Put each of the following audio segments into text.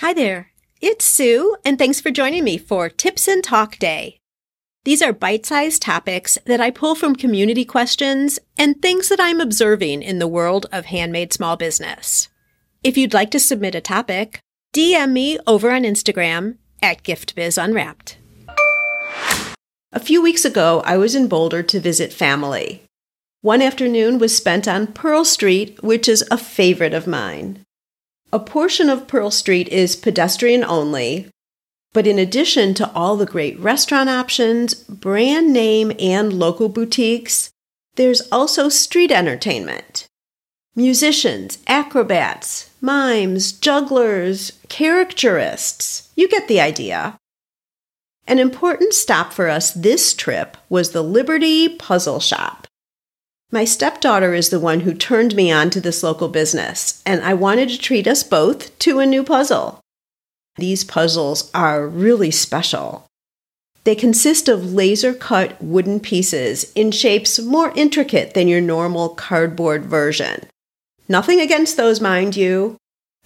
Hi there. It's Sue, and thanks for joining me for Tips and Talk Day. These are bite sized topics that I pull from community questions and things that I'm observing in the world of handmade small business. If you'd like to submit a topic, DM me over on Instagram at GiftBizUnwrapped. A few weeks ago, I was in Boulder to visit family. One afternoon was spent on Pearl Street, which is a favorite of mine. A portion of Pearl Street is pedestrian only, but in addition to all the great restaurant options, brand name, and local boutiques, there's also street entertainment. Musicians, acrobats, mimes, jugglers, caricaturists. You get the idea. An important stop for us this trip was the Liberty Puzzle Shop. My stepdaughter is the one who turned me on to this local business, and I wanted to treat us both to a new puzzle. These puzzles are really special. They consist of laser cut wooden pieces in shapes more intricate than your normal cardboard version. Nothing against those, mind you,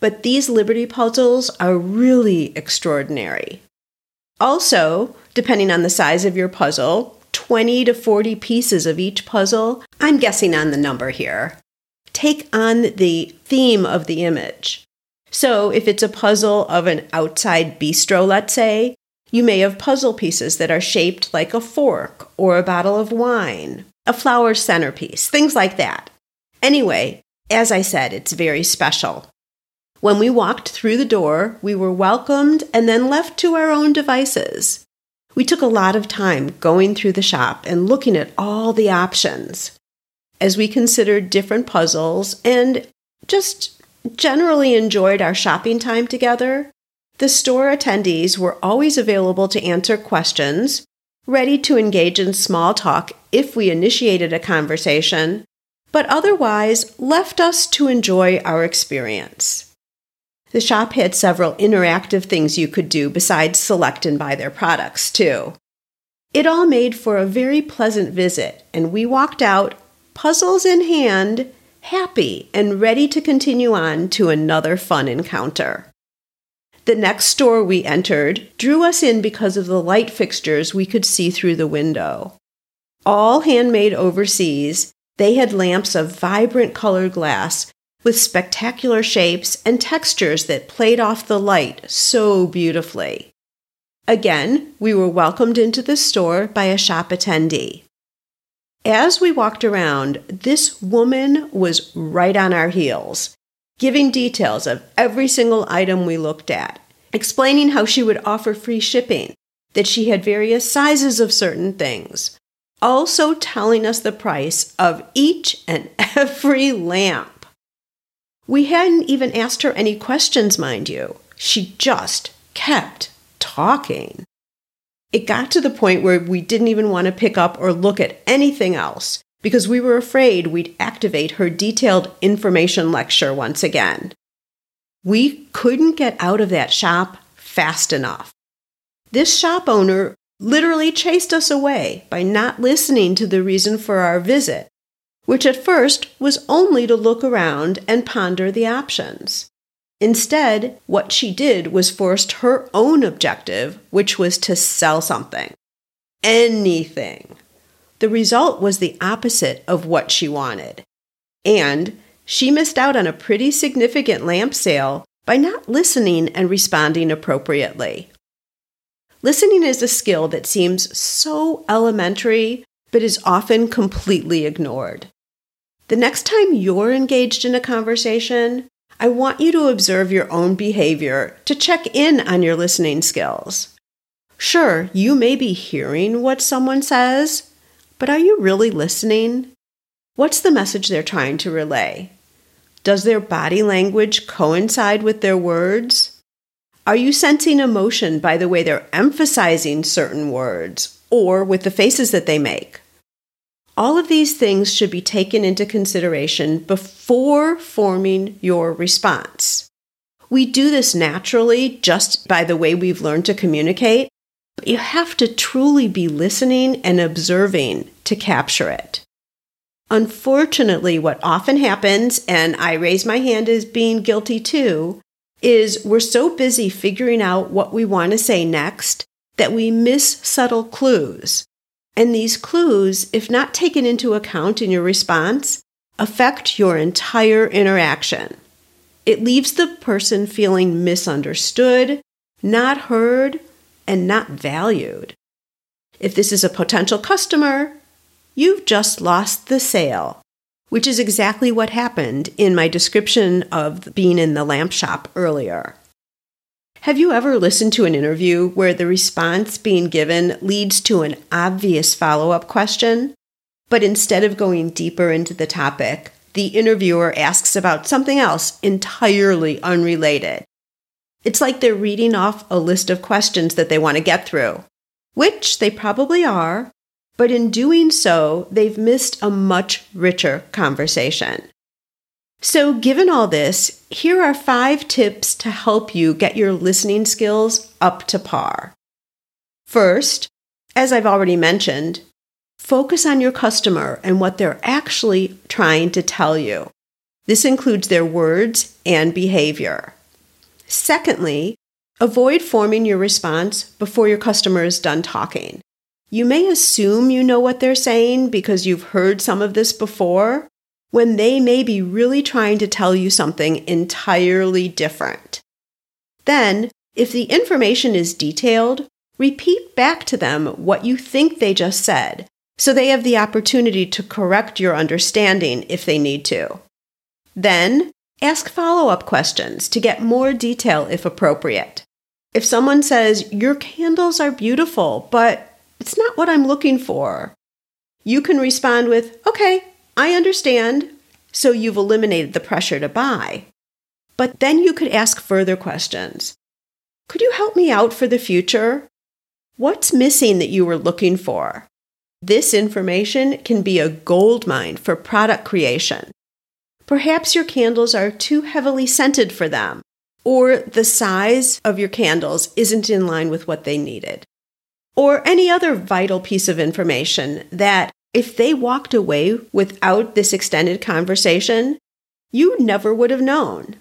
but these Liberty puzzles are really extraordinary. Also, depending on the size of your puzzle, 20 to 40 pieces of each puzzle, I'm guessing on the number here, take on the theme of the image. So, if it's a puzzle of an outside bistro, let's say, you may have puzzle pieces that are shaped like a fork or a bottle of wine, a flower centerpiece, things like that. Anyway, as I said, it's very special. When we walked through the door, we were welcomed and then left to our own devices. We took a lot of time going through the shop and looking at all the options as we considered different puzzles and just generally enjoyed our shopping time together. The store attendees were always available to answer questions, ready to engage in small talk if we initiated a conversation, but otherwise left us to enjoy our experience. The shop had several interactive things you could do besides select and buy their products, too. It all made for a very pleasant visit, and we walked out, puzzles in hand, happy and ready to continue on to another fun encounter. The next store we entered drew us in because of the light fixtures we could see through the window. All handmade overseas, they had lamps of vibrant colored glass with spectacular shapes and textures that played off the light so beautifully. Again, we were welcomed into the store by a shop attendee. As we walked around, this woman was right on our heels, giving details of every single item we looked at, explaining how she would offer free shipping, that she had various sizes of certain things, also telling us the price of each and every lamp. We hadn't even asked her any questions, mind you. She just kept talking. It got to the point where we didn't even want to pick up or look at anything else because we were afraid we'd activate her detailed information lecture once again. We couldn't get out of that shop fast enough. This shop owner literally chased us away by not listening to the reason for our visit which at first was only to look around and ponder the options. Instead, what she did was forced her own objective, which was to sell something. Anything. The result was the opposite of what she wanted. And she missed out on a pretty significant lamp sale by not listening and responding appropriately. Listening is a skill that seems so elementary, but is often completely ignored. The next time you're engaged in a conversation, I want you to observe your own behavior to check in on your listening skills. Sure, you may be hearing what someone says, but are you really listening? What's the message they're trying to relay? Does their body language coincide with their words? Are you sensing emotion by the way they're emphasizing certain words or with the faces that they make? All of these things should be taken into consideration before forming your response. We do this naturally just by the way we've learned to communicate, but you have to truly be listening and observing to capture it. Unfortunately, what often happens, and I raise my hand as being guilty too, is we're so busy figuring out what we want to say next that we miss subtle clues. And these clues, if not taken into account in your response, affect your entire interaction. It leaves the person feeling misunderstood, not heard, and not valued. If this is a potential customer, you've just lost the sale, which is exactly what happened in my description of being in the lamp shop earlier. Have you ever listened to an interview where the response being given leads to an obvious follow up question, but instead of going deeper into the topic, the interviewer asks about something else entirely unrelated? It's like they're reading off a list of questions that they want to get through, which they probably are, but in doing so, they've missed a much richer conversation. So, given all this, here are five tips to help you get your listening skills up to par. First, as I've already mentioned, focus on your customer and what they're actually trying to tell you. This includes their words and behavior. Secondly, avoid forming your response before your customer is done talking. You may assume you know what they're saying because you've heard some of this before, when they may be really trying to tell you something entirely different. Then, if the information is detailed, repeat back to them what you think they just said so they have the opportunity to correct your understanding if they need to. Then, ask follow up questions to get more detail if appropriate. If someone says, Your candles are beautiful, but it's not what I'm looking for, you can respond with, Okay, I understand. So you've eliminated the pressure to buy. But then you could ask further questions. Could you help me out for the future? What's missing that you were looking for? This information can be a gold mine for product creation. Perhaps your candles are too heavily scented for them, or the size of your candles isn't in line with what they needed. Or any other vital piece of information that if they walked away without this extended conversation, you never would have known.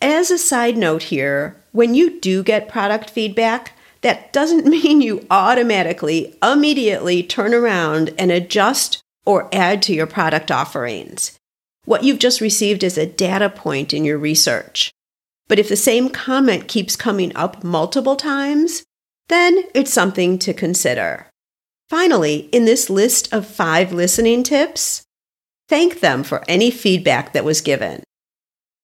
As a side note here, when you do get product feedback, that doesn't mean you automatically, immediately turn around and adjust or add to your product offerings. What you've just received is a data point in your research. But if the same comment keeps coming up multiple times, then it's something to consider. Finally, in this list of five listening tips, thank them for any feedback that was given.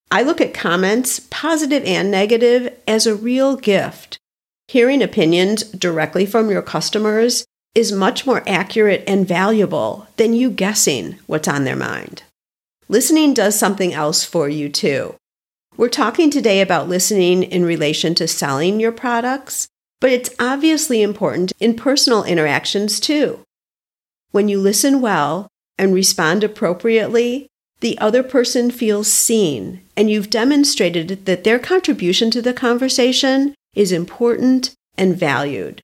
I look at comments, positive and negative, as a real gift. Hearing opinions directly from your customers is much more accurate and valuable than you guessing what's on their mind. Listening does something else for you too. We're talking today about listening in relation to selling your products, but it's obviously important in personal interactions too. When you listen well and respond appropriately, the other person feels seen, and you've demonstrated that their contribution to the conversation is important and valued.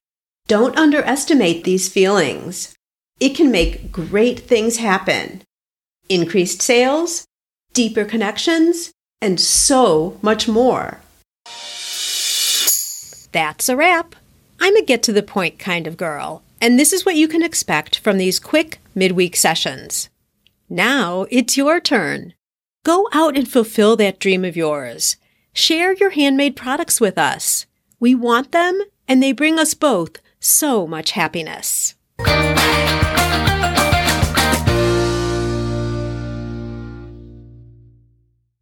Don't underestimate these feelings. It can make great things happen increased sales, deeper connections, and so much more. That's a wrap. I'm a get to the point kind of girl, and this is what you can expect from these quick midweek sessions. Now it's your turn. Go out and fulfill that dream of yours. Share your handmade products with us. We want them, and they bring us both so much happiness.